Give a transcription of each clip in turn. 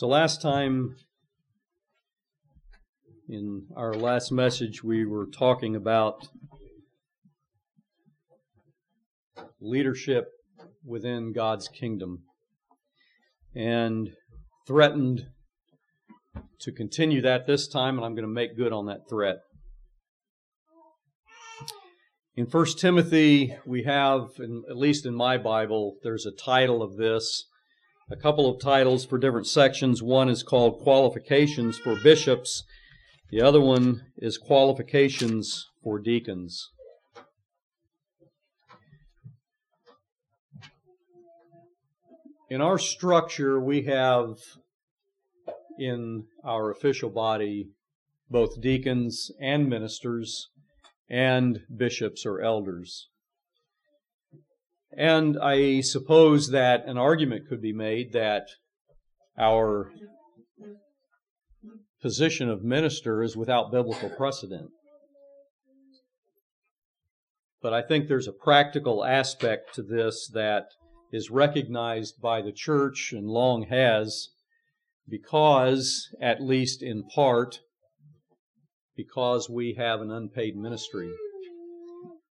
So last time, in our last message, we were talking about leadership within God's kingdom and threatened to continue that this time, and I'm going to make good on that threat. In 1 Timothy, we have, at least in my Bible, there's a title of this a couple of titles for different sections. One is called Qualifications for Bishops, the other one is Qualifications for Deacons. In our structure, we have in our official body both deacons and ministers and bishops or elders. And I suppose that an argument could be made that our position of minister is without biblical precedent. But I think there's a practical aspect to this that is recognized by the church and long has because, at least in part, because we have an unpaid ministry.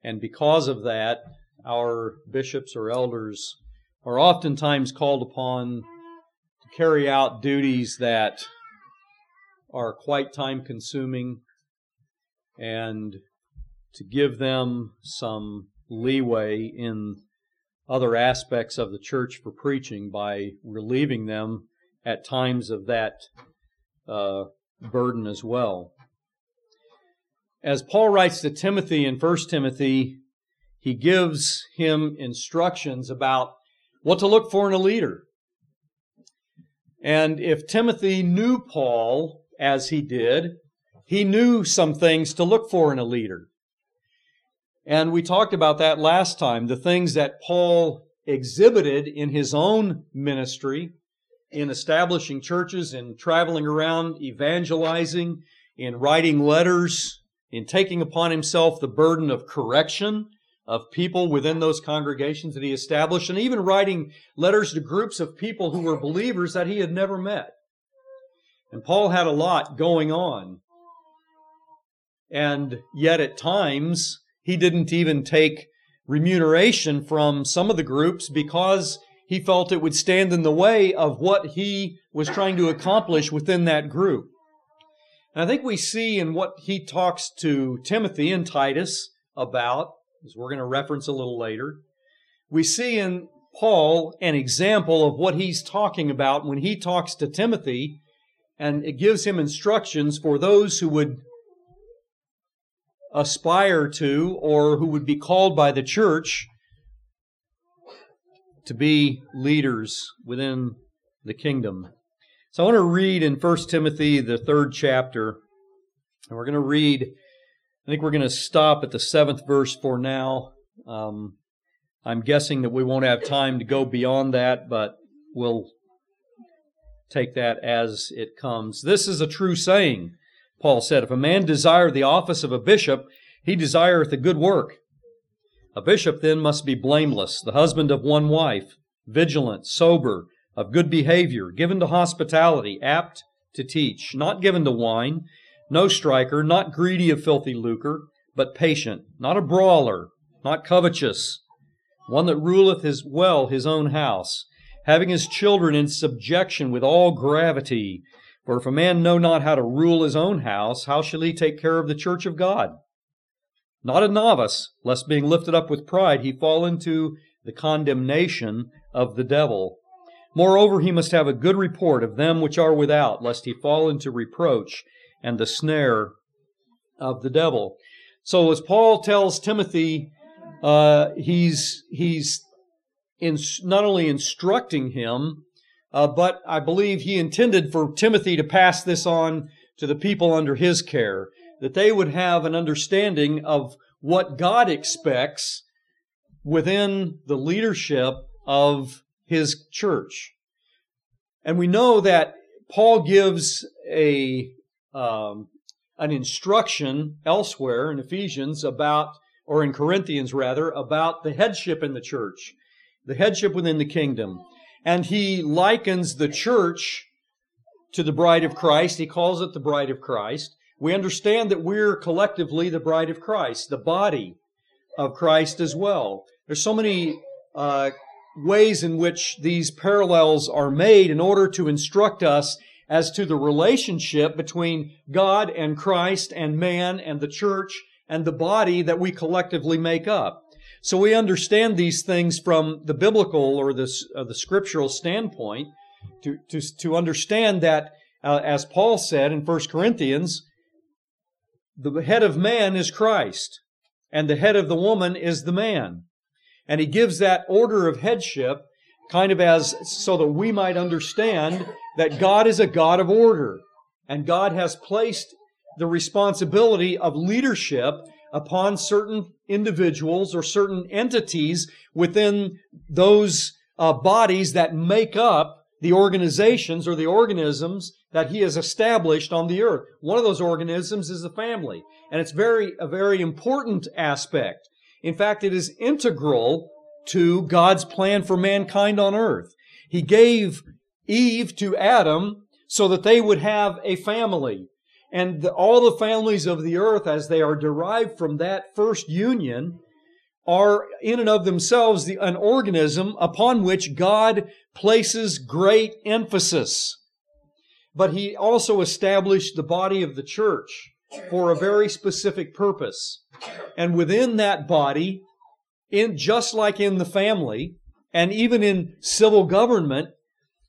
And because of that, our bishops or elders are oftentimes called upon to carry out duties that are quite time consuming and to give them some leeway in other aspects of the church for preaching by relieving them at times of that uh, burden as well. As Paul writes to Timothy in 1 Timothy he gives him instructions about what to look for in a leader. And if Timothy knew Paul as he did, he knew some things to look for in a leader. And we talked about that last time, the things that Paul exhibited in his own ministry, in establishing churches, in traveling around evangelizing, in writing letters, in taking upon himself the burden of correction of people within those congregations that he established, and even writing letters to groups of people who were believers that he had never met. And Paul had a lot going on. And yet at times, he didn't even take remuneration from some of the groups because he felt it would stand in the way of what he was trying to accomplish within that group. And I think we see in what he talks to Timothy and Titus about as we're going to reference a little later, we see in Paul an example of what he's talking about when he talks to Timothy, and it gives him instructions for those who would aspire to or who would be called by the church to be leaders within the kingdom. So I want to read in 1 Timothy, the third chapter, and we're going to read I think we're going to stop at the seventh verse for now. Um, I'm guessing that we won't have time to go beyond that, but we'll take that as it comes. This is a true saying, Paul said. If a man desire the office of a bishop, he desireth a good work. A bishop then must be blameless, the husband of one wife, vigilant, sober, of good behavior, given to hospitality, apt to teach, not given to wine no striker, not greedy of filthy lucre, but patient, not a brawler, not covetous, one that ruleth his well his own house, having his children in subjection with all gravity. For if a man know not how to rule his own house, how shall he take care of the church of God? Not a novice, lest being lifted up with pride he fall into the condemnation of the devil. Moreover, he must have a good report of them which are without, lest he fall into reproach and the snare of the devil. So as Paul tells Timothy, uh, he's he's in, not only instructing him, uh, but I believe he intended for Timothy to pass this on to the people under his care, that they would have an understanding of what God expects within the leadership of his church. And we know that Paul gives a um, an instruction elsewhere in Ephesians about, or in Corinthians rather, about the headship in the church, the headship within the kingdom. And he likens the church to the bride of Christ. He calls it the bride of Christ. We understand that we're collectively the bride of Christ, the body of Christ as well. There's so many uh, ways in which these parallels are made in order to instruct us as to the relationship between God and Christ and man and the church and the body that we collectively make up. So we understand these things from the biblical or the, uh, the scriptural standpoint to, to, to understand that, uh, as Paul said in 1 Corinthians, the head of man is Christ, and the head of the woman is the man. And he gives that order of headship kind of as so that we might understand that God is a God of order, and God has placed the responsibility of leadership upon certain individuals or certain entities within those uh, bodies that make up the organizations or the organisms that he has established on the earth. One of those organisms is the family. And it's very, a very important aspect. In fact, it is integral to God's plan for mankind on earth. He gave Eve to Adam so that they would have a family. And the, all the families of the earth, as they are derived from that first union, are in and of themselves the, an organism upon which God places great emphasis. But he also established the body of the church for a very specific purpose. And within that body, in just like in the family, and even in civil government,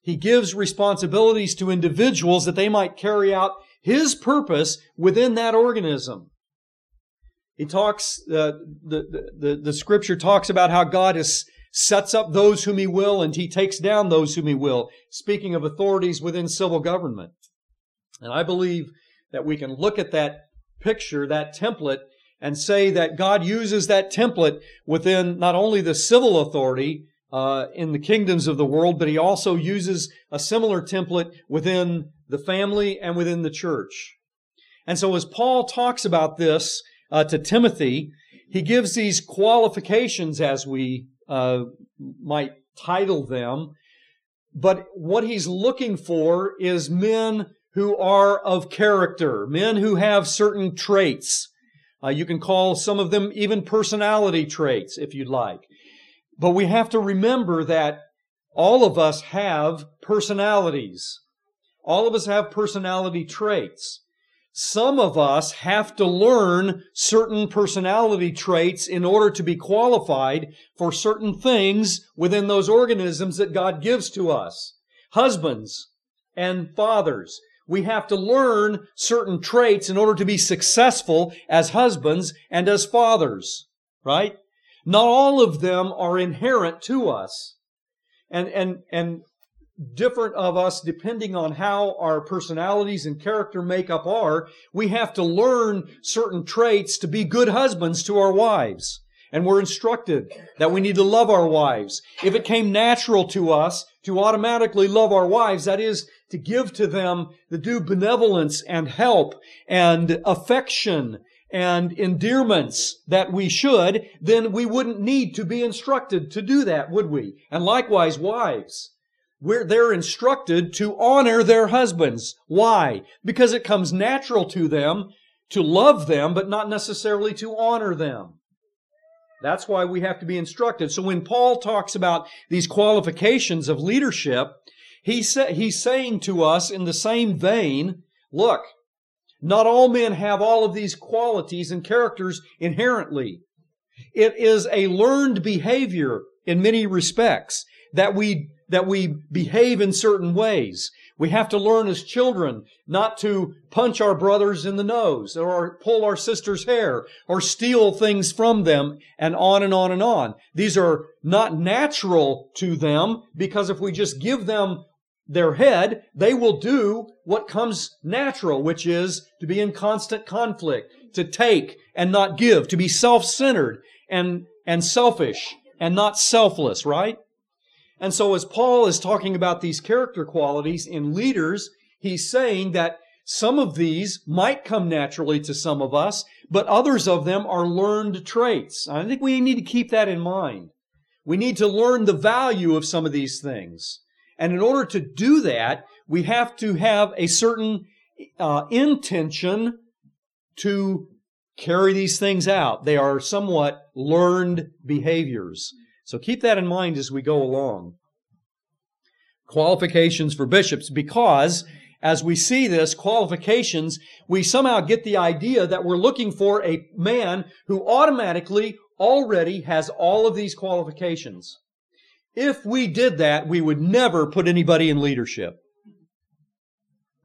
he gives responsibilities to individuals that they might carry out his purpose within that organism. He talks, uh, the, the, the scripture talks about how God is, sets up those whom he will and he takes down those whom he will, speaking of authorities within civil government. And I believe that we can look at that picture, that template, and say that God uses that template within not only the civil authority uh, in the kingdoms of the world, but he also uses a similar template within the family and within the church. And so as Paul talks about this uh, to Timothy, he gives these qualifications as we uh, might title them. But what he's looking for is men who are of character, men who have certain traits. Uh, you can call some of them even personality traits if you'd like. But we have to remember that all of us have personalities. All of us have personality traits. Some of us have to learn certain personality traits in order to be qualified for certain things within those organisms that God gives to us. Husbands and fathers, we have to learn certain traits in order to be successful as husbands and as fathers, right? Not all of them are inherent to us. And, and, and different of us depending on how our personalities and character makeup are. We have to learn certain traits to be good husbands to our wives. And we're instructed that we need to love our wives. If it came natural to us to automatically love our wives, that is to give to them the due benevolence and help and affection and endearments that we should, then we wouldn't need to be instructed to do that, would we? And likewise, wives where they're instructed to honor their husbands. Why? Because it comes natural to them to love them, but not necessarily to honor them. That's why we have to be instructed. So when Paul talks about these qualifications of leadership, he sa- he's saying to us in the same vein, look, not all men have all of these qualities and characters inherently. It is a learned behavior in many respects that we that we behave in certain ways. We have to learn as children not to punch our brothers in the nose or pull our sister's hair or steal things from them and on and on and on. These are not natural to them because if we just give them their head, they will do what comes natural, which is to be in constant conflict, to take and not give, to be self-centered and, and selfish and not selfless, right? And so as Paul is talking about these character qualities in leaders, he's saying that some of these might come naturally to some of us, but others of them are learned traits. I think we need to keep that in mind. We need to learn the value of some of these things. And in order to do that, we have to have a certain uh, intention to carry these things out. They are somewhat learned behaviors. So keep that in mind as we go along. Qualifications for bishops, because as we see this, qualifications, we somehow get the idea that we're looking for a man who automatically already has all of these qualifications. If we did that, we would never put anybody in leadership.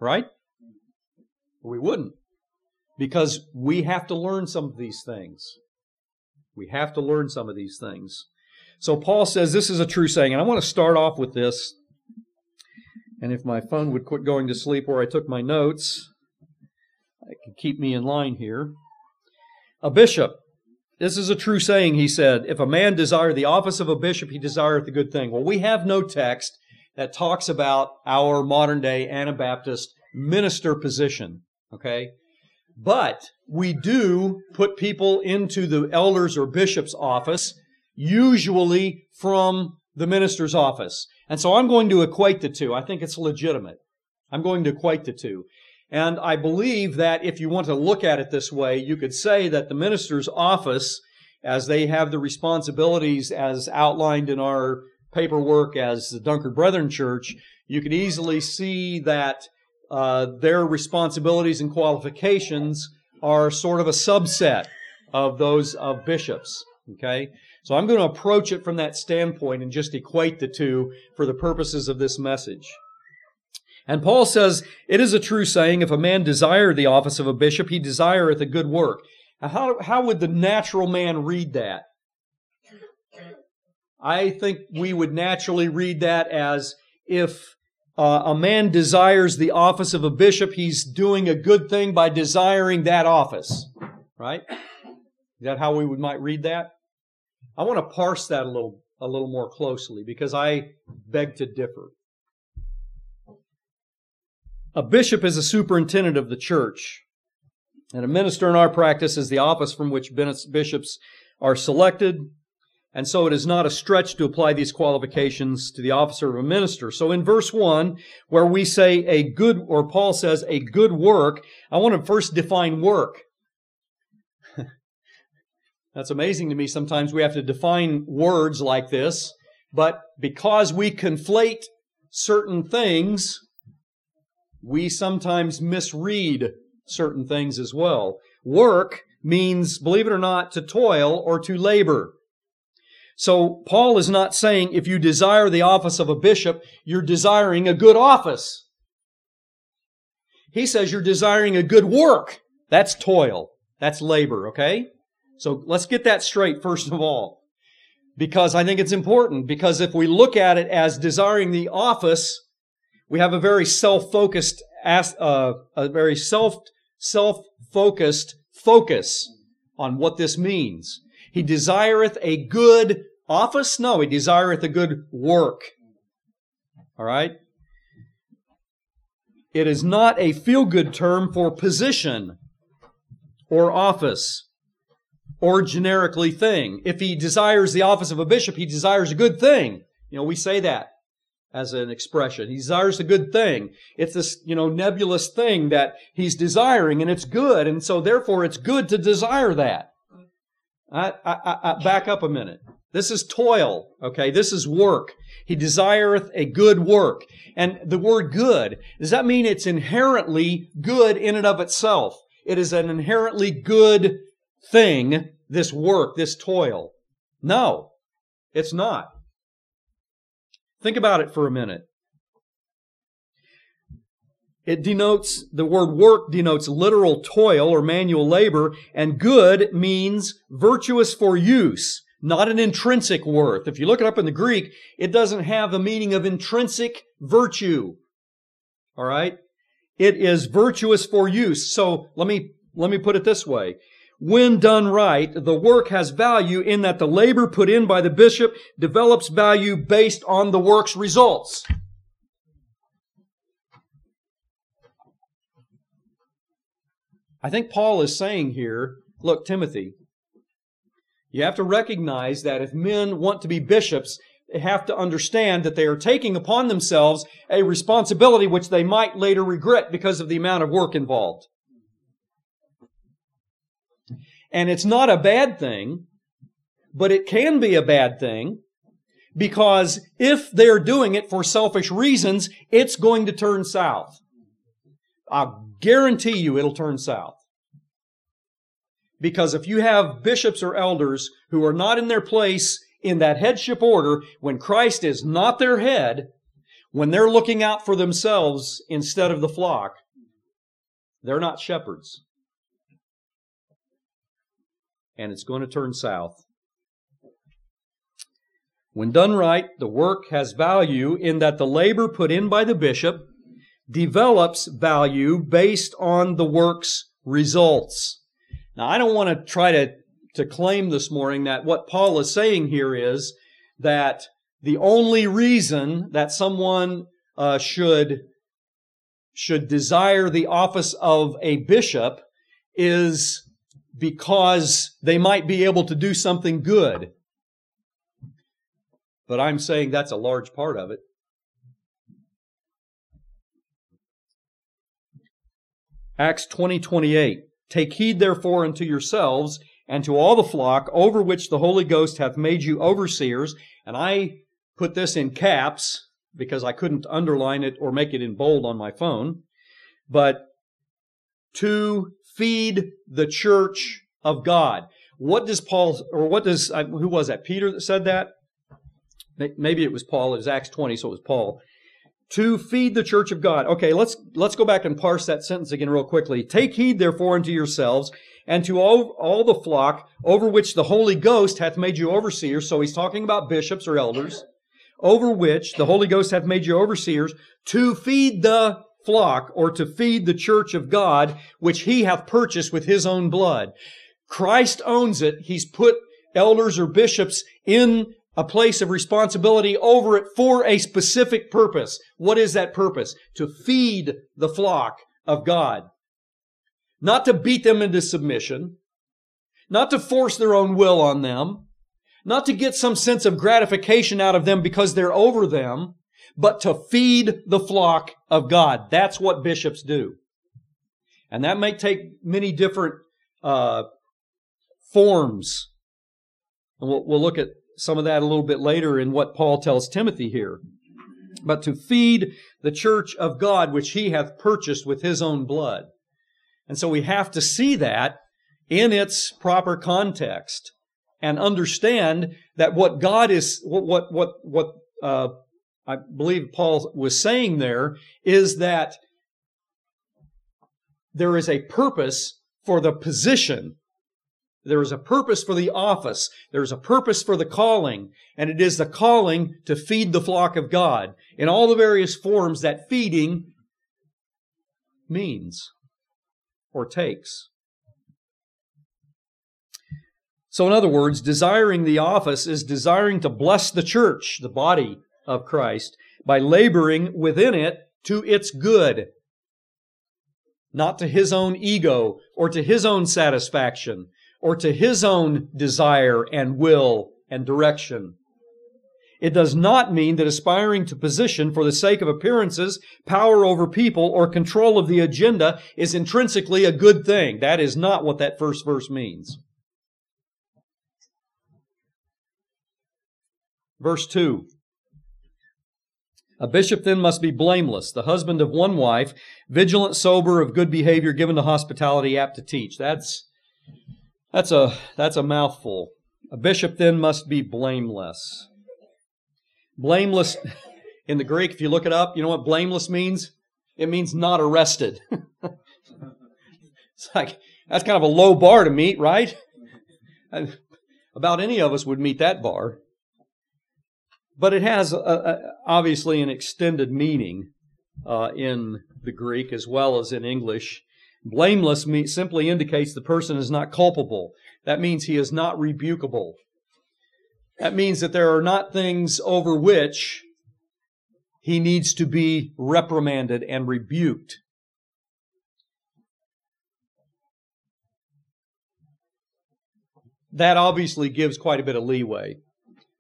Right? We wouldn't. Because we have to learn some of these things. We have to learn some of these things. So Paul says this is a true saying, and I want to start off with this. And if my phone would quit going to sleep where I took my notes, it could keep me in line here. A bishop. This is a true saying, he said. If a man desire the office of a bishop, he desireth the good thing. Well, we have no text that talks about our modern day Anabaptist minister position. Okay? But we do put people into the elders or bishop's office, usually from the minister's office. And so I'm going to equate the two. I think it's legitimate. I'm going to equate the two. And I believe that if you want to look at it this way, you could say that the minister's office, as they have the responsibilities as outlined in our paperwork as the Dunkard Brethren Church, you could easily see that uh, their responsibilities and qualifications are sort of a subset of those of bishops. Okay? So I'm going to approach it from that standpoint and just equate the two for the purposes of this message. And Paul says, It is a true saying, if a man desire the office of a bishop, he desireth a good work. Now, how, how would the natural man read that? I think we would naturally read that as if uh, a man desires the office of a bishop, he's doing a good thing by desiring that office. Right? Is that how we would, might read that? I want to parse that a little, a little more closely because I beg to differ. A bishop is a superintendent of the church. And a minister in our practice is the office from which bishops are selected and so it is not a stretch to apply these qualifications to the officer of a minister. So in verse 1, where we say a good, or Paul says a good work, I want to first define work. That's amazing to me. Sometimes we have to define words like this, but because we conflate certain things, we sometimes misread certain things as well. Work means, believe it or not, to toil or to labor. So Paul is not saying if you desire the office of a bishop, you're desiring a good office. He says you're desiring a good work. That's toil. That's labor, okay? So let's get that straight first of all. Because I think it's important. Because if we look at it as desiring the office, we have a very self-focused, uh, a very self, self-focused focus on what this means. He desireth a good office? No, he desireth a good work. All right? It is not a feel good term for position or office or generically thing. If he desires the office of a bishop, he desires a good thing. You know, we say that as an expression. He desires a good thing. It's this, you know, nebulous thing that he's desiring and it's good. And so therefore it's good to desire that. I, I, I, back up a minute. This is toil, okay? This is work. He desireth a good work. And the word good, does that mean it's inherently good in and of itself? It is an inherently good thing, this work, this toil. No, it's not. Think about it for a minute. It denotes, the word work denotes literal toil or manual labor, and good means virtuous for use, not an intrinsic worth. If you look it up in the Greek, it doesn't have the meaning of intrinsic virtue. All right? It is virtuous for use. So let me, let me put it this way. When done right, the work has value in that the labor put in by the bishop develops value based on the work's results. I think Paul is saying here, look, Timothy, you have to recognize that if men want to be bishops, they have to understand that they are taking upon themselves a responsibility which they might later regret because of the amount of work involved. And it's not a bad thing, but it can be a bad thing because if they're doing it for selfish reasons, it's going to turn south. I guarantee you it'll turn south. Because if you have bishops or elders who are not in their place in that headship order, when Christ is not their head, when they're looking out for themselves instead of the flock, they're not shepherds. And it's going to turn south. When done right, the work has value in that the labor put in by the bishop develops value based on the work's results. Now, I don't want to try to, to claim this morning that what Paul is saying here is that the only reason that someone uh, should should desire the office of a bishop is because they might be able to do something good. But I'm saying that's a large part of it. Acts 20, 28. Take heed therefore unto yourselves and to all the flock over which the Holy Ghost hath made you overseers. And I put this in caps because I couldn't underline it or make it in bold on my phone. But to feed the church of God. What does Paul, or what does, uh, who was that? Peter that said that? Maybe it was Paul. It was Acts 20, so it was Paul to feed the church of God. Okay, let's let's go back and parse that sentence again real quickly. Take heed therefore unto yourselves and to all, all the flock over which the Holy Ghost hath made you overseers. So he's talking about bishops or elders, over which the Holy Ghost hath made you overseers to feed the flock or to feed the church of God, which he hath purchased with his own blood. Christ owns it. He's put elders or bishops in a place of responsibility over it for a specific purpose. What is that purpose? To feed the flock of God. Not to beat them into submission. Not to force their own will on them. Not to get some sense of gratification out of them because they're over them, but to feed the flock of God. That's what bishops do. And that may take many different uh, forms. And we'll, we'll look at some of that a little bit later in what Paul tells Timothy here. But to feed the church of God, which he hath purchased with his own blood. And so we have to see that in its proper context and understand that what God is, what, what, what, what uh, I believe Paul was saying there is that there is a purpose for the position there is a purpose for the office. There is a purpose for the calling, and it is the calling to feed the flock of God in all the various forms that feeding means or takes. So, in other words, desiring the office is desiring to bless the church, the body of Christ, by laboring within it to its good, not to his own ego or to his own satisfaction, or to his own desire and will and direction. It does not mean that aspiring to position for the sake of appearances, power over people, or control of the agenda is intrinsically a good thing. That is not what that first verse means. Verse 2. A bishop then must be blameless, the husband of one wife, vigilant, sober, of good behavior, given to hospitality, apt to teach. That's that's a, that's a mouthful. A bishop then must be blameless. Blameless, in the Greek, if you look it up, you know what blameless means? It means not arrested. it's like, that's kind of a low bar to meet, right? About any of us would meet that bar. But it has a, a, obviously an extended meaning uh, in the Greek as well as in English. Blameless simply indicates the person is not culpable. That means he is not rebukable. That means that there are not things over which he needs to be reprimanded and rebuked. That obviously gives quite a bit of leeway.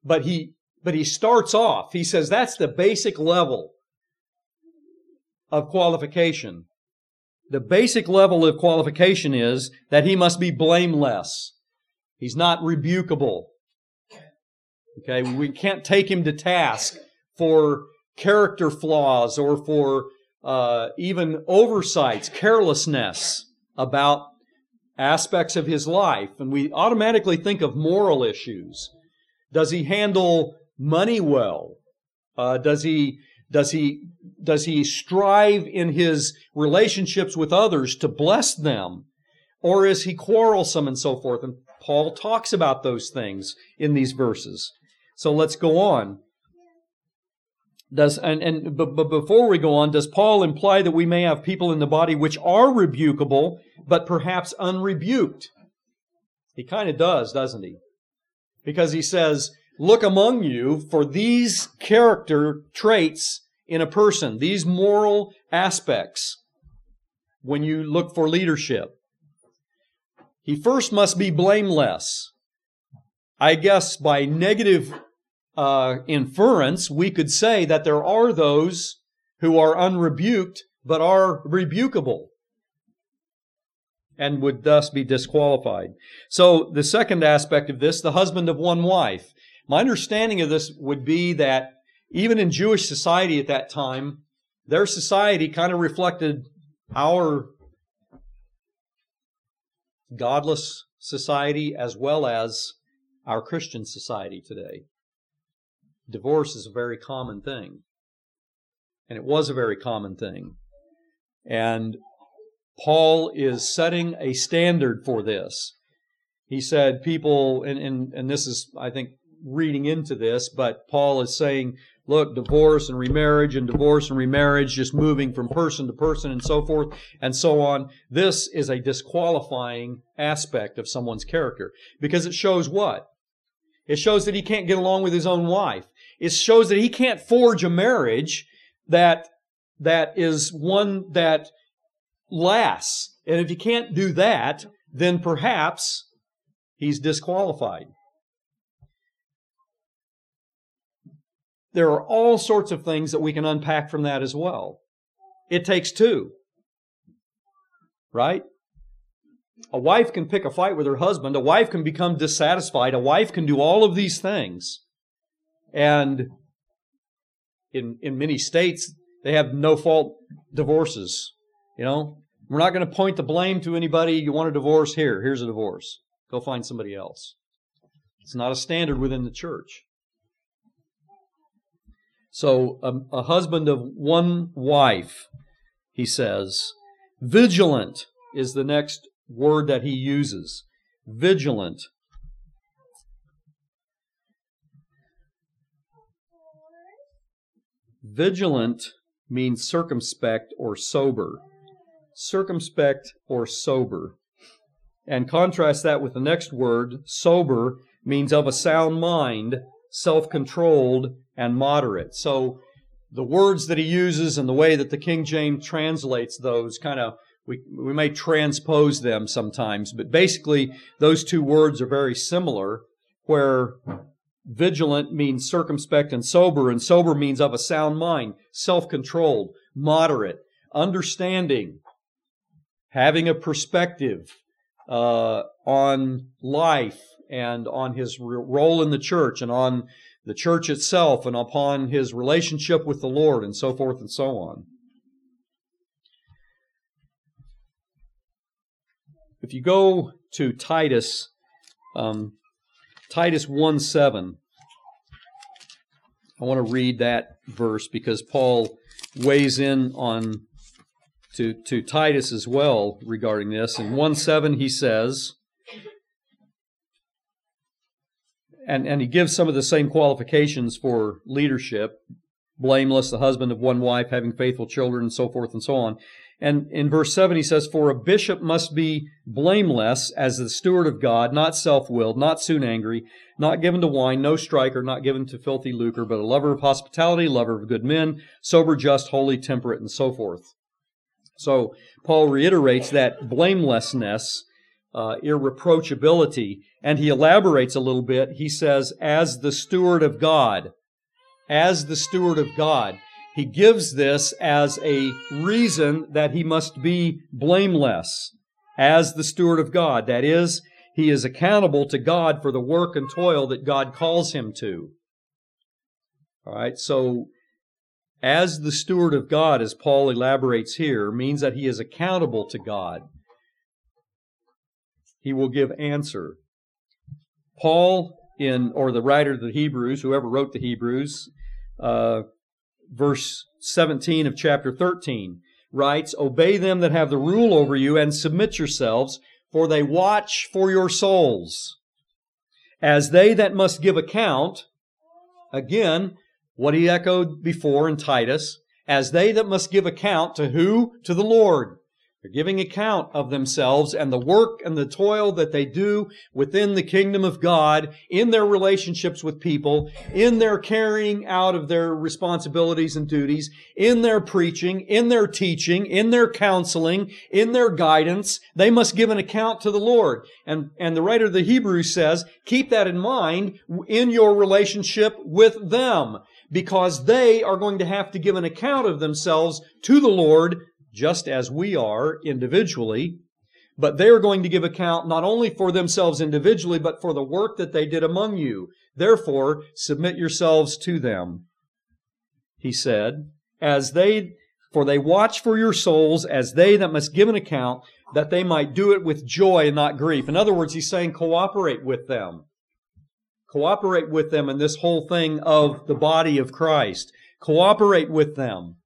But he, But he starts off, he says that's the basic level of qualification. The basic level of qualification is that he must be blameless. He's not rebukable. Okay, we can't take him to task for character flaws or for uh, even oversights, carelessness about aspects of his life. And we automatically think of moral issues. Does he handle money well? Uh, does he does he does he strive in his relationships with others to bless them, or is he quarrelsome and so forth? And Paul talks about those things in these verses. So let's go on. Does and, and but, but before we go on, does Paul imply that we may have people in the body which are rebukable, but perhaps unrebuked? He kind of does, doesn't he? Because he says, "Look among you for these character traits in a person, these moral aspects." When you look for leadership, he first must be blameless. I guess by negative uh, inference, we could say that there are those who are unrebuked but are rebukable and would thus be disqualified. So the second aspect of this, the husband of one wife. My understanding of this would be that even in Jewish society at that time, their society kind of reflected our godless society as well as our Christian society today divorce is a very common thing. And it was a very common thing. And Paul is setting a standard for this. He said, people, and, and, and this is, I think, reading into this, but Paul is saying, look, divorce and remarriage and divorce and remarriage, just moving from person to person and so forth and so on. This is a disqualifying aspect of someone's character because it shows what? It shows that he can't get along with his own wife. It shows that he can't forge a marriage that, that is one that lasts. And if he can't do that, then perhaps he's disqualified. There are all sorts of things that we can unpack from that as well. It takes two. Right? A wife can pick a fight with her husband. A wife can become dissatisfied. A wife can do all of these things. And in, in many states, they have no fault divorces. You know, we're not going to point the blame to anybody. You want a divorce? Here, here's a divorce. Go find somebody else. It's not a standard within the church. So, a, a husband of one wife, he says, vigilant is the next word that he uses. Vigilant. Vigilant means circumspect or sober. Circumspect or sober. And contrast that with the next word, sober, means of a sound mind, self controlled, and moderate. So the words that he uses and the way that the King James translates those kind of we, we may transpose them sometimes, but basically those two words are very similar, where vigilant means circumspect and sober, and sober means of a sound mind, self-controlled, moderate, understanding, having a perspective uh, on life and on his role in the church and on the church itself and upon his relationship with the Lord and so forth and so on. If you go to Titus, um, Titus 1 7, I want to read that verse because Paul weighs in on to, to Titus as well regarding this. In 1 7, he says, and, and he gives some of the same qualifications for leadership blameless, the husband of one wife, having faithful children, and so forth and so on. And in verse 7, he says, For a bishop must be blameless as the steward of God, not self willed, not soon angry, not given to wine, no striker, not given to filthy lucre, but a lover of hospitality, lover of good men, sober, just, holy, temperate, and so forth. So Paul reiterates that blamelessness uh, irreproachability. And he elaborates a little bit. He says, as the steward of God, as the steward of God. He gives this as a reason that he must be blameless as the steward of God. That is, he is accountable to God for the work and toil that God calls him to. All right, so as the steward of God, as Paul elaborates here, means that he is accountable to God. He will give answer. Paul, in or the writer of the Hebrews, whoever wrote the Hebrews, uh, verse 17 of chapter 13 writes, Obey them that have the rule over you and submit yourselves, for they watch for your souls, as they that must give account. Again, what he echoed before in Titus, as they that must give account to who? To the Lord. They're giving account of themselves and the work and the toil that they do within the kingdom of God in their relationships with people, in their carrying out of their responsibilities and duties, in their preaching, in their teaching, in their counseling, in their guidance. They must give an account to the Lord. And, and the writer of the Hebrews says, keep that in mind in your relationship with them because they are going to have to give an account of themselves to the Lord just as we are individually, but they are going to give account not only for themselves individually, but for the work that they did among you. Therefore, submit yourselves to them. He said, as they, for they watch for your souls as they that must give an account, that they might do it with joy and not grief. In other words, he's saying cooperate with them. Cooperate with them in this whole thing of the body of Christ. Cooperate with them.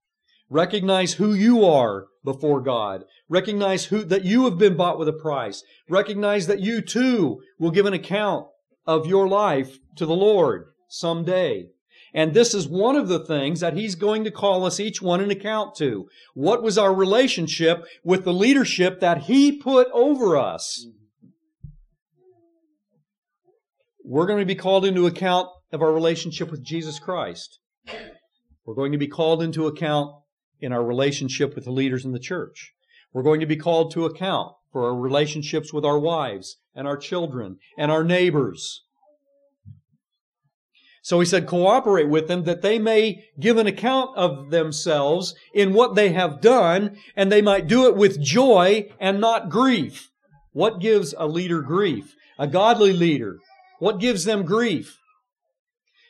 Recognize who you are before God. Recognize who, that you have been bought with a price. Recognize that you too will give an account of your life to the Lord someday. And this is one of the things that He's going to call us each one an account to. What was our relationship with the leadership that He put over us? We're going to be called into account of our relationship with Jesus Christ. We're going to be called into account in our relationship with the leaders in the church. We're going to be called to account for our relationships with our wives and our children and our neighbors. So he said, cooperate with them that they may give an account of themselves in what they have done, and they might do it with joy and not grief. What gives a leader grief? A godly leader. What gives them grief?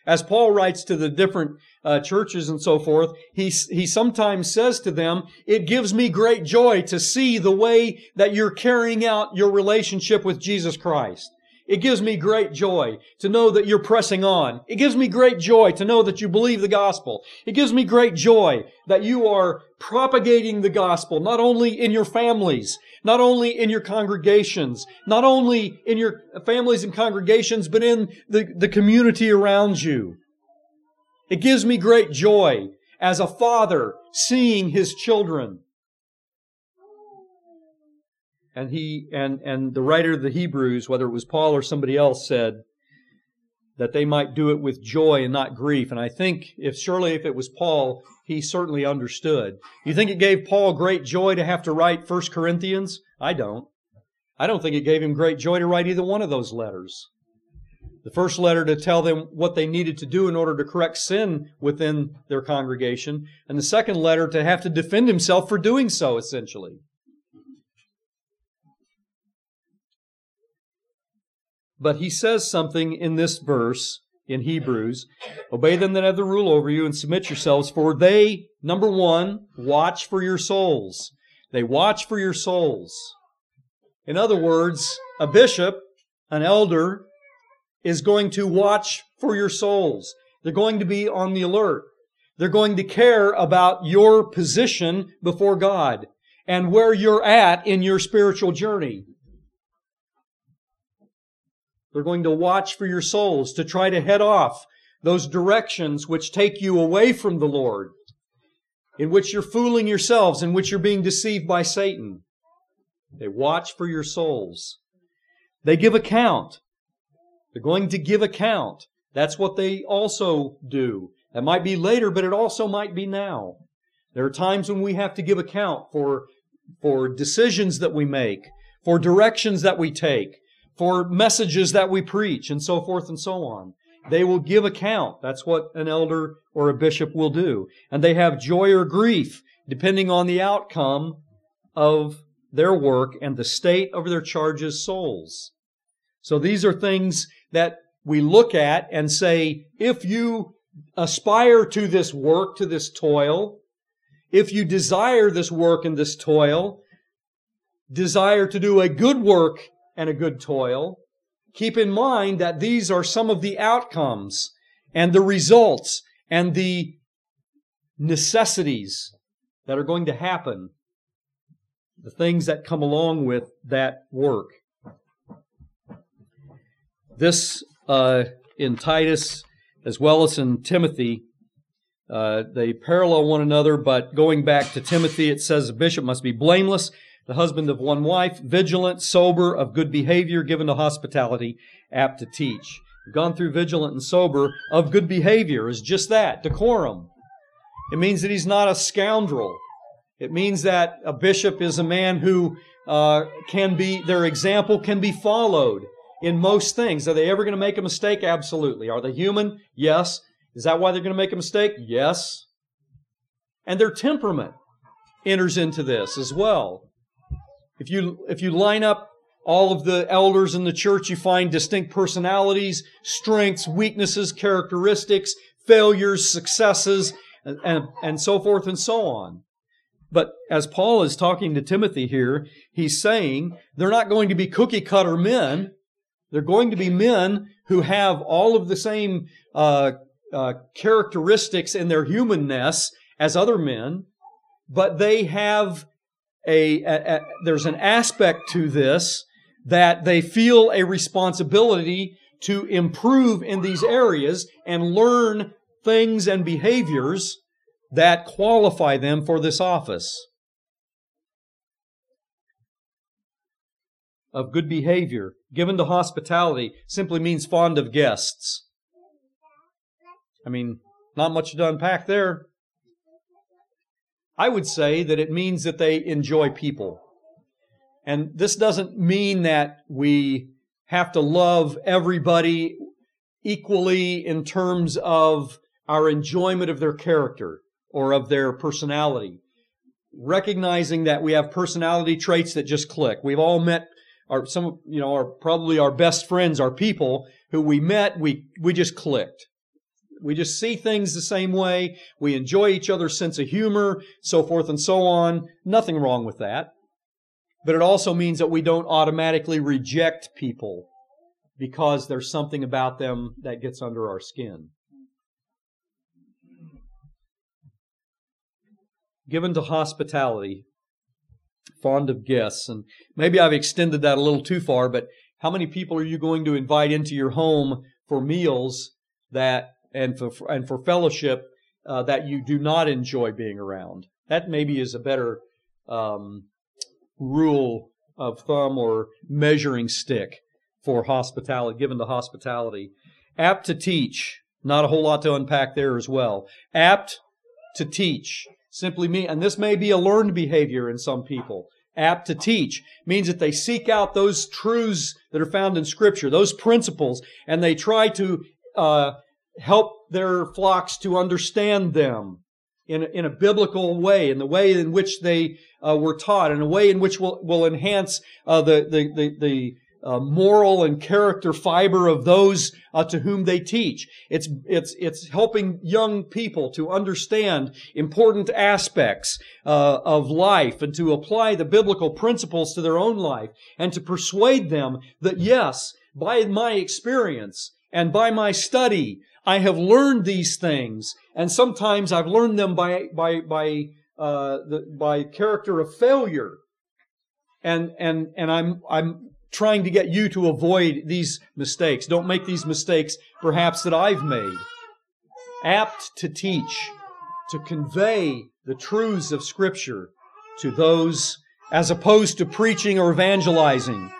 As Paul writes to the different uh, churches and so forth, he, he sometimes says to them, it gives me great joy to see the way that you're carrying out your relationship with Jesus Christ. It gives me great joy to know that you're pressing on. It gives me great joy to know that you believe the gospel. It gives me great joy that you are propagating the gospel, not only in your families, not only in your congregations, not only in your families and congregations, but in the, the community around you. It gives me great joy as a father seeing his children and he and and the writer of the Hebrews, whether it was Paul or somebody else, said that they might do it with joy and not grief. And I think if surely if it was Paul, he certainly understood. You think it gave Paul great joy to have to write First Corinthians? I don't. I don't think it gave him great joy to write either one of those letters. The first letter to tell them what they needed to do in order to correct sin within their congregation, and the second letter to have to defend himself for doing so, essentially. But he says something in this verse in Hebrews Obey them that have the rule over you and submit yourselves, for they, number one, watch for your souls. They watch for your souls. In other words, a bishop, an elder, is going to watch for your souls. They're going to be on the alert. They're going to care about your position before God and where you're at in your spiritual journey. They're going to watch for your souls to try to head off those directions which take you away from the Lord, in which you're fooling yourselves, in which you're being deceived by Satan. They watch for your souls. They give account. They're going to give account. That's what they also do. That might be later, but it also might be now. There are times when we have to give account for, for decisions that we make, for directions that we take, for messages that we preach, and so forth and so on. They will give account. That's what an elder or a bishop will do. And they have joy or grief, depending on the outcome of their work and the state of their charges' souls. So these are things that we look at and say, if you aspire to this work, to this toil, if you desire this work and this toil, desire to do a good work and a good toil, keep in mind that these are some of the outcomes and the results and the necessities that are going to happen, the things that come along with that work. This uh, in Titus as well as in Timothy, uh, they parallel one another, but going back to Timothy, it says a bishop must be blameless, the husband of one wife, vigilant, sober, of good behavior, given to hospitality, apt to teach. We've gone through vigilant and sober, of good behavior is just that, decorum. It means that he's not a scoundrel. It means that a bishop is a man who uh, can be, their example can be followed in most things. Are they ever going to make a mistake? Absolutely. Are they human? Yes. Is that why they're going to make a mistake? Yes. And their temperament enters into this as well. If you, if you line up all of the elders in the church, you find distinct personalities, strengths, weaknesses, characteristics, failures, successes, and, and, and so forth and so on. But as Paul is talking to Timothy here, he's saying they're not going to be cookie cutter men. They're going to be men who have all of the same uh, uh, characteristics in their humanness as other men, but they have a, a, a, there's an aspect to this that they feel a responsibility to improve in these areas and learn things and behaviors that qualify them for this office. Of good behavior, given to hospitality, simply means fond of guests. I mean, not much to unpack there. I would say that it means that they enjoy people. And this doesn't mean that we have to love everybody equally in terms of our enjoyment of their character or of their personality. Recognizing that we have personality traits that just click. We've all met our some you know are probably our best friends, our people who we met, we we just clicked. We just see things the same way. We enjoy each other's sense of humor, so forth and so on. Nothing wrong with that. But it also means that we don't automatically reject people because there's something about them that gets under our skin. Given to hospitality, fond of guests. And maybe I've extended that a little too far, but how many people are you going to invite into your home for meals that and for and for fellowship uh, that you do not enjoy being around. That maybe is a better um, rule of thumb or measuring stick for hospitality, given to hospitality. Apt to teach. Not a whole lot to unpack there as well. Apt to teach simply mean, and this may be a learned behavior in some people. Apt to teach means that they seek out those truths that are found in Scripture, those principles, and they try to uh, help their flocks to understand them in, in a biblical way, in the way in which they uh, were taught, in a way in which will, will enhance uh, the, the, the, the uh, moral and character fiber of those uh, to whom they teach. It's, it's, it's helping young people to understand important aspects uh, of life and to apply the biblical principles to their own life and to persuade them that yes, by my experience and by my study, I have learned these things, and sometimes I've learned them by by by uh, the, by character of failure, and and and I'm I'm trying to get you to avoid these mistakes. Don't make these mistakes, perhaps that I've made. Apt to teach, to convey the truths of Scripture to those, as opposed to preaching or evangelizing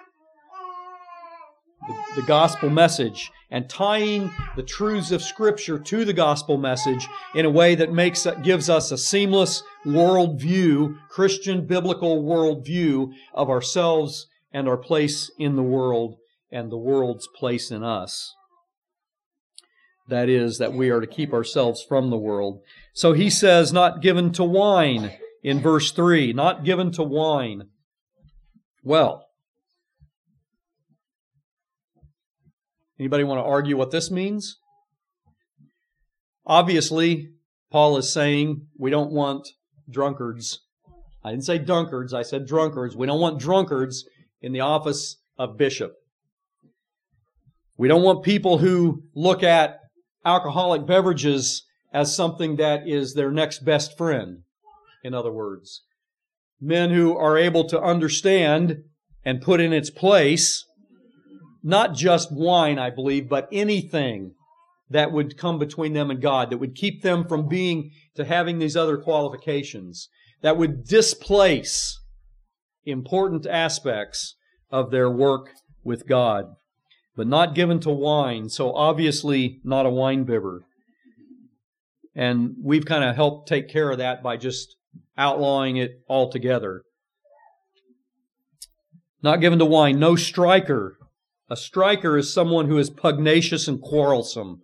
the, the gospel message and tying the truths of Scripture to the gospel message in a way that makes gives us a seamless worldview, Christian biblical worldview of ourselves and our place in the world and the world's place in us. That is, that we are to keep ourselves from the world. So he says, not given to wine in verse 3, not given to wine. Well, anybody want to argue what this means? Obviously, Paul is saying we don't want drunkards. I didn't say drunkards, I said drunkards. We don't want drunkards in the office of bishop. We don't want people who look at alcoholic beverages as something that is their next best friend, in other words. Men who are able to understand and put in its place not just wine, I believe, but anything that would come between them and God, that would keep them from being to having these other qualifications, that would displace important aspects of their work with God, but not given to wine, so obviously not a wine bibber. And we've kind of helped take care of that by just outlawing it altogether. Not given to wine, no striker. A striker is someone who is pugnacious and quarrelsome.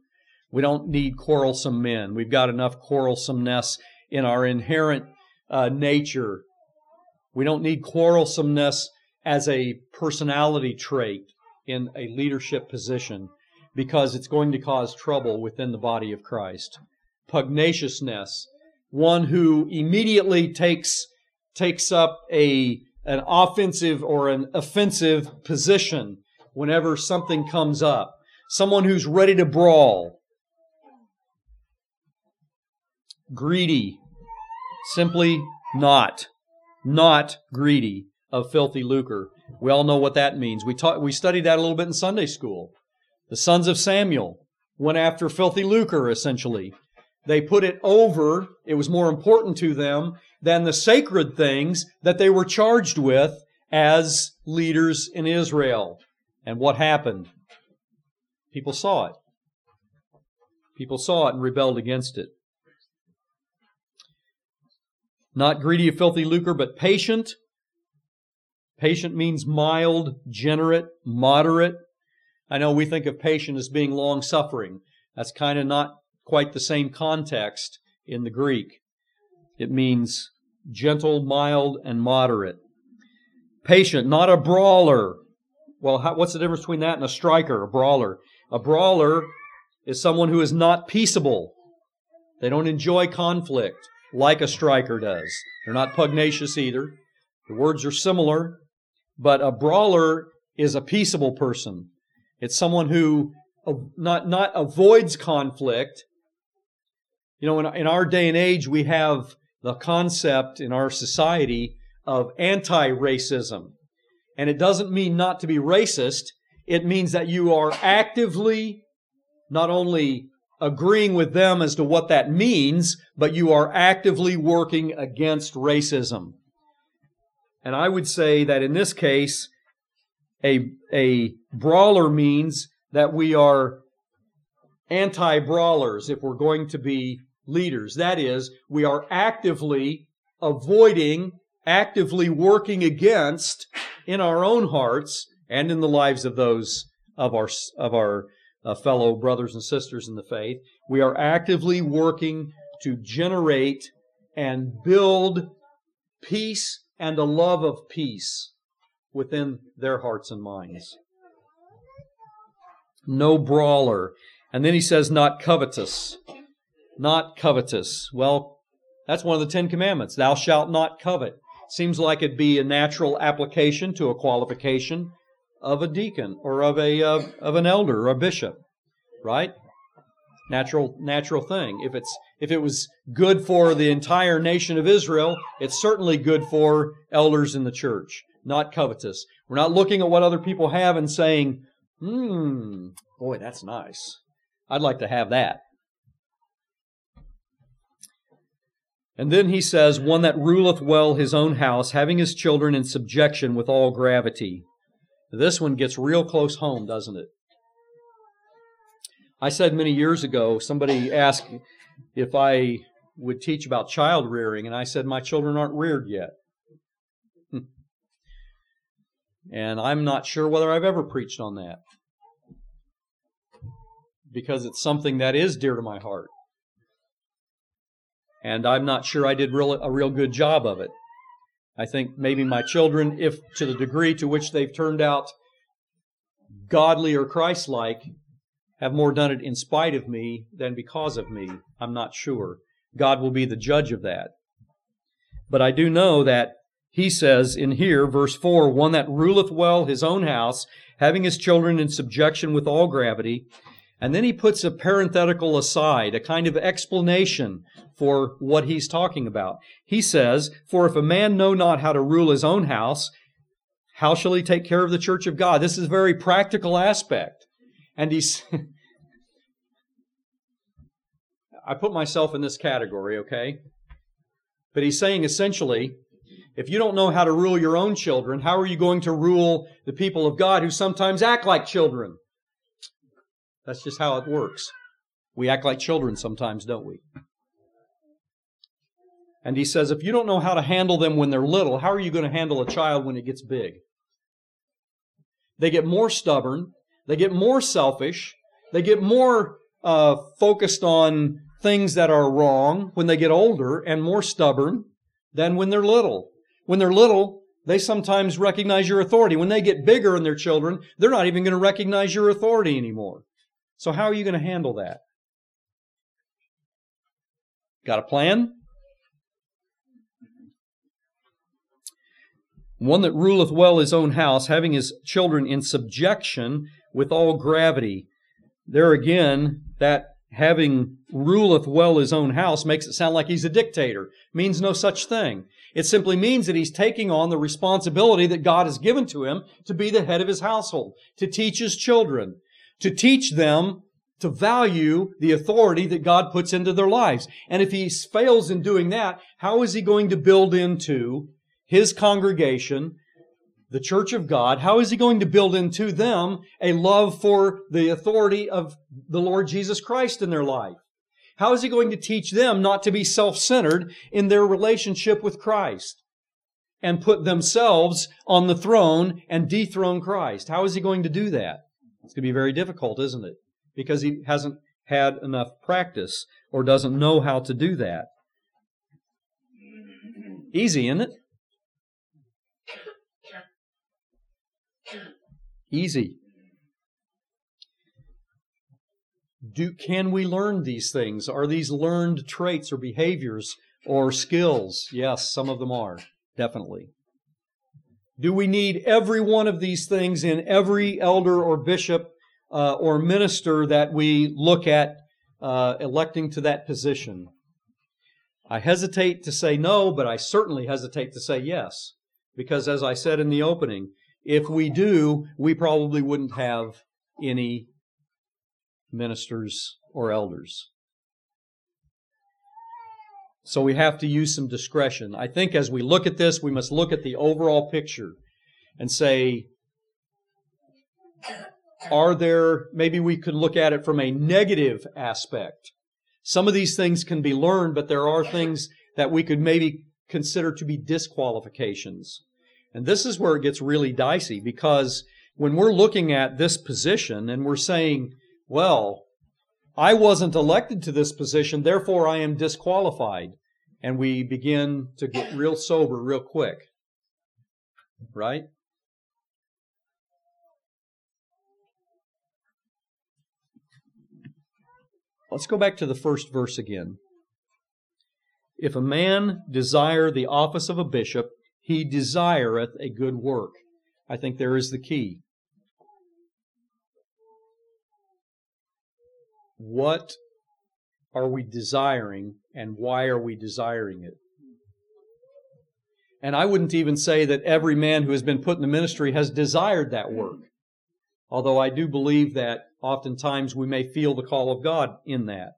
We don't need quarrelsome men. We've got enough quarrelsomeness in our inherent uh, nature. We don't need quarrelsomeness as a personality trait in a leadership position because it's going to cause trouble within the body of Christ. Pugnaciousness, one who immediately takes takes up a an offensive or an offensive position whenever something comes up. Someone who's ready to brawl. Greedy. Simply not. Not greedy of filthy lucre. We all know what that means. We taught, we studied that a little bit in Sunday school. The sons of Samuel went after filthy lucre, essentially. They put it over, it was more important to them than the sacred things that they were charged with as leaders in Israel. And what happened? People saw it. People saw it and rebelled against it. Not greedy of filthy lucre, but patient, Patient means mild, generate, moderate. I know we think of patient as being long suffering. That's kind of not quite the same context in the Greek. It means gentle, mild, and moderate. Patient, not a brawler. Well, how, what's the difference between that and a striker, a brawler? A brawler is someone who is not peaceable. They don't enjoy conflict like a striker does. They're not pugnacious either. The words are similar. But a brawler is a peaceable person. It's someone who not, not avoids conflict. You know, in, in our day and age, we have the concept in our society of anti racism. And it doesn't mean not to be racist, it means that you are actively not only agreeing with them as to what that means, but you are actively working against racism. And I would say that in this case, a, a brawler means that we are anti brawlers if we're going to be leaders. That is, we are actively avoiding, actively working against in our own hearts and in the lives of those of our, of our uh, fellow brothers and sisters in the faith. We are actively working to generate and build peace and a love of peace within their hearts and minds. No brawler. And then he says, not covetous. Not covetous. Well, that's one of the Ten Commandments. Thou shalt not covet. Seems like it'd be a natural application to a qualification of a deacon or of a of, of an elder or a bishop, right? Natural natural thing. If it's if it was good for the entire nation of Israel, it's certainly good for elders in the church, not covetous. We're not looking at what other people have and saying, hmm, boy, that's nice. I'd like to have that. And then he says, one that ruleth well his own house, having his children in subjection with all gravity. This one gets real close home, doesn't it? I said many years ago, somebody asked, if I would teach about child rearing, and I said, My children aren't reared yet. And I'm not sure whether I've ever preached on that because it's something that is dear to my heart. And I'm not sure I did real, a real good job of it. I think maybe my children, if to the degree to which they've turned out godly or Christ like, have more done it in spite of me than because of me. I'm not sure. God will be the judge of that. But I do know that he says in here, verse 4, one that ruleth well his own house, having his children in subjection with all gravity. And then he puts a parenthetical aside, a kind of explanation for what he's talking about. He says, For if a man know not how to rule his own house, how shall he take care of the church of God? This is a very practical aspect. And he's, I put myself in this category, okay? But he's saying essentially, if you don't know how to rule your own children, how are you going to rule the people of God who sometimes act like children? That's just how it works. We act like children sometimes, don't we? And he says, if you don't know how to handle them when they're little, how are you going to handle a child when it gets big? They get more stubborn. They get more selfish. They get more uh, focused on things that are wrong when they get older and more stubborn than when they're little. When they're little, they sometimes recognize your authority. When they get bigger in their children, they're not even going to recognize your authority anymore. So how are you going to handle that? Got a plan? One that ruleth well his own house, having his children in subjection with all gravity. There again, that having ruleth well his own house makes it sound like he's a dictator. Means no such thing. It simply means that he's taking on the responsibility that God has given to him to be the head of his household, to teach his children, to teach them to value the authority that God puts into their lives. And if he fails in doing that, how is he going to build into his congregation the church of God, how is he going to build into them a love for the authority of the Lord Jesus Christ in their life? How is he going to teach them not to be self-centered in their relationship with Christ and put themselves on the throne and dethrone Christ? How is he going to do that? It's going to be very difficult, isn't it? Because he hasn't had enough practice or doesn't know how to do that. Easy, isn't it? Easy. Do, can we learn these things? Are these learned traits or behaviors or skills? Yes, some of them are, definitely. Do we need every one of these things in every elder or bishop uh, or minister that we look at uh, electing to that position? I hesitate to say no, but I certainly hesitate to say yes. Because as I said in the opening, if we do, we probably wouldn't have any ministers or elders. So we have to use some discretion. I think as we look at this, we must look at the overall picture and say, are there, maybe we could look at it from a negative aspect. Some of these things can be learned, but there are things that we could maybe consider to be disqualifications. And this is where it gets really dicey because when we're looking at this position and we're saying, well, I wasn't elected to this position, therefore I am disqualified. And we begin to get real sober real quick. Right? Let's go back to the first verse again. If a man desire the office of a bishop, he desireth a good work. I think there is the key. What are we desiring and why are we desiring it? And I wouldn't even say that every man who has been put in the ministry has desired that work. Although I do believe that oftentimes we may feel the call of God in that.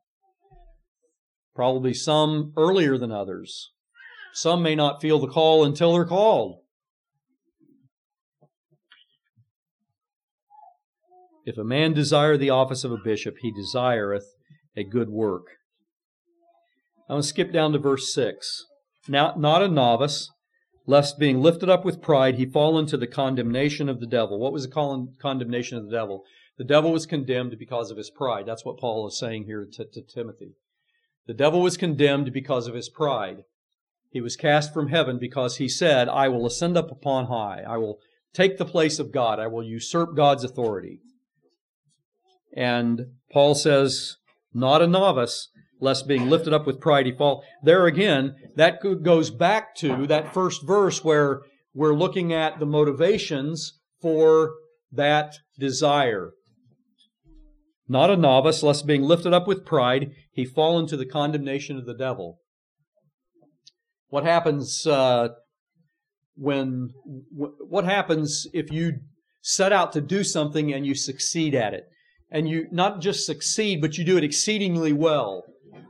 Probably some earlier than others. Some may not feel the call until they're called. If a man desire the office of a bishop, he desireth a good work. I'm going to skip down to verse 6. Now, not a novice, lest being lifted up with pride he fall into the condemnation of the devil. What was the condemnation of the devil? The devil was condemned because of his pride. That's what Paul is saying here to, to Timothy. The devil was condemned because of his pride. He was cast from heaven because he said, I will ascend up upon high. I will take the place of God. I will usurp God's authority. And Paul says, not a novice, lest being lifted up with pride he fall. There again, that goes back to that first verse where we're looking at the motivations for that desire. Not a novice, lest being lifted up with pride he fall into the condemnation of the devil. What happens uh, when? What happens if you set out to do something and you succeed at it? And you not just succeed, but you do it exceedingly well.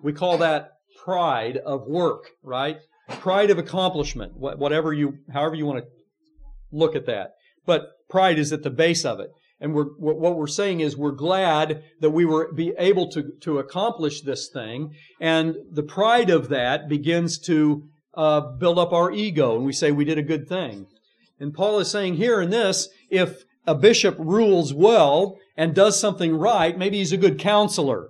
We call that pride of work, right? Pride of accomplishment, whatever you, however you want to look at that. But pride is at the base of it. And we're, what we're saying is we're glad that we were be able to, to accomplish this thing. And the pride of that begins to uh, build up our ego. And we say we did a good thing. And Paul is saying here in this, if a bishop rules well and does something right, maybe he's a good counselor.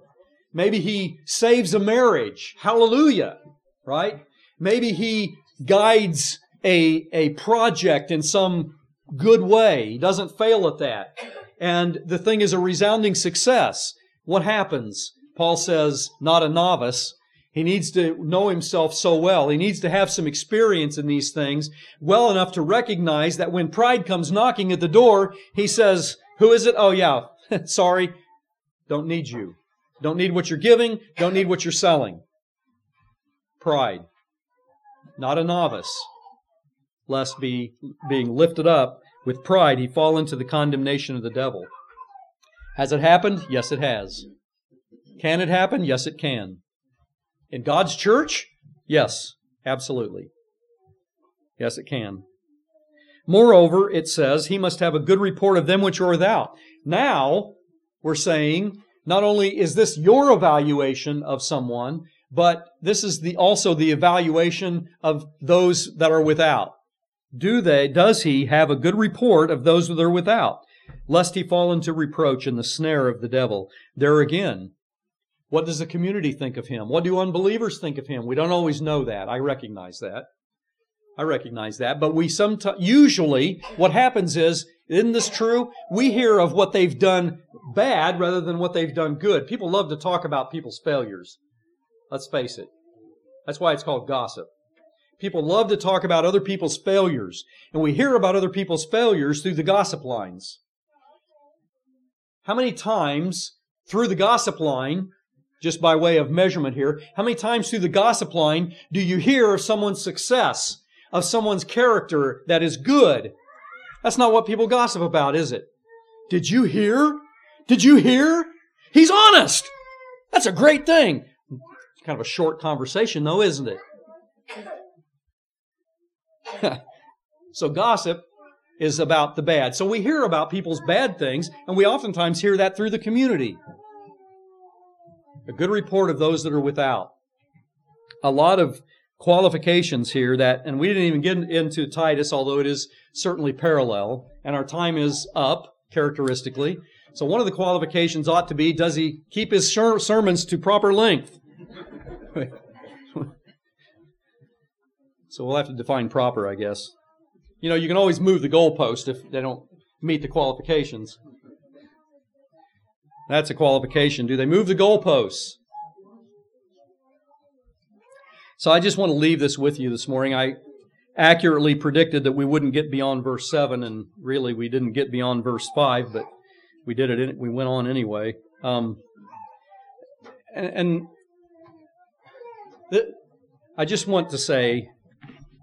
Maybe he saves a marriage. Hallelujah. Right? Maybe he guides a, a project in some good way. He doesn't fail at that. And the thing is a resounding success. What happens? Paul says, not a novice. He needs to know himself so well. He needs to have some experience in these things well enough to recognize that when pride comes knocking at the door, he says, who is it? Oh yeah, sorry. Don't need you. Don't need what you're giving. Don't need what you're selling. Pride. Not a novice. Lest be being lifted up with pride, he fall into the condemnation of the devil. Has it happened? Yes, it has. Can it happen? Yes, it can. In God's church? Yes, absolutely. Yes, it can. Moreover, it says, he must have a good report of them which are without. Now, we're saying, not only is this your evaluation of someone, but this is the, also the evaluation of those that are without. Do they, does he have a good report of those that are without? Lest he fall into reproach in the snare of the devil. There again, what does the community think of him? What do unbelievers think of him? We don't always know that. I recognize that. I recognize that. But we sometimes, usually, what happens is, isn't this true? We hear of what they've done bad rather than what they've done good. People love to talk about people's failures. Let's face it. That's why it's called gossip. People love to talk about other people's failures. And we hear about other people's failures through the gossip lines. How many times through the gossip line, just by way of measurement here, how many times through the gossip line do you hear of someone's success? of someone's character that is good. That's not what people gossip about, is it? Did you hear? Did you hear? He's honest. That's a great thing. It's kind of a short conversation, though, isn't it? so, gossip is about the bad. So, we hear about people's bad things, and we oftentimes hear that through the community. A good report of those that are without. A lot of qualifications here that, and we didn't even get into Titus, although it is certainly parallel, and our time is up characteristically. So one of the qualifications ought to be, does he keep his sermons to proper length? so we'll have to define proper, I guess. You know, you can always move the goalpost if they don't meet the qualifications. That's a qualification. Do they move the goalposts? So I just want to leave this with you this morning. I accurately predicted that we wouldn't get beyond verse 7, and really we didn't get beyond verse 5, but we did it, in, we went on anyway. Um, and, and th- I just want to say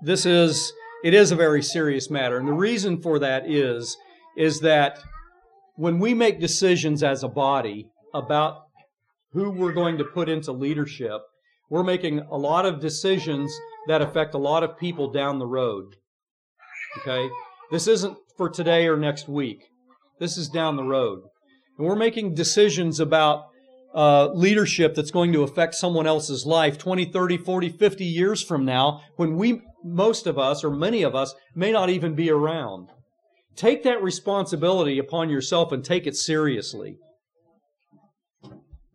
this is, it is a very serious matter. And the reason for that is, is that when we make decisions as a body about who we're going to put into leadership, we're making a lot of decisions that affect a lot of people down the road. Okay? This isn't for today or next week. This is down the road. And we're making decisions about uh, leadership that's going to affect someone else's life 20, 30, 40, 50 years from now when we most of us or many of us may not even be around. Take that responsibility upon yourself and take it seriously.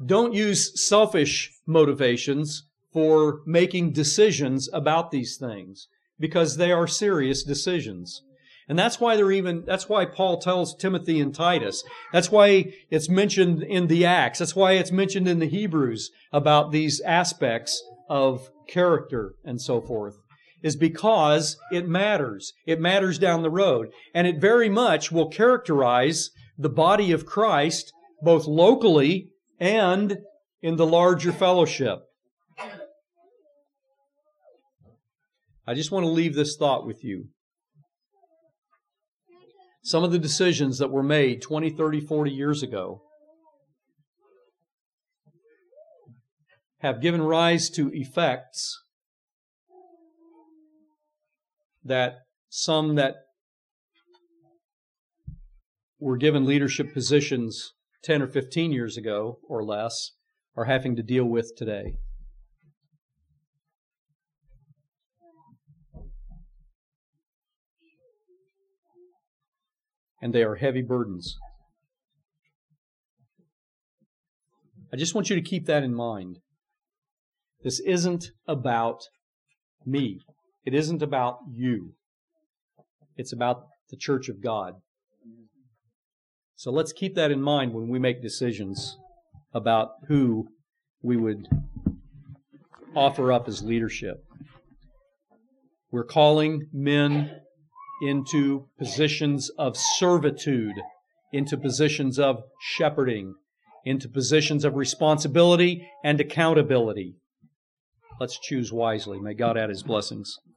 Don't use selfish motivations for making decisions about these things because they are serious decisions. And that's why they're even, that's why Paul tells Timothy and Titus. That's why it's mentioned in the Acts. That's why it's mentioned in the Hebrews about these aspects of character and so forth. Is because it matters. It matters down the road. And it very much will characterize the body of Christ both locally and in the larger fellowship. I just want to leave this thought with you. Some of the decisions that were made 20, 30, 40 years ago have given rise to effects that some that were given leadership positions 10 or 15 years ago or less are having to deal with today. and they are heavy burdens. I just want you to keep that in mind. This isn't about me. It isn't about you. It's about the church of God. So let's keep that in mind when we make decisions about who we would offer up as leadership. We're calling men into positions of servitude, into positions of shepherding, into positions of responsibility and accountability. Let's choose wisely. May God add his blessings.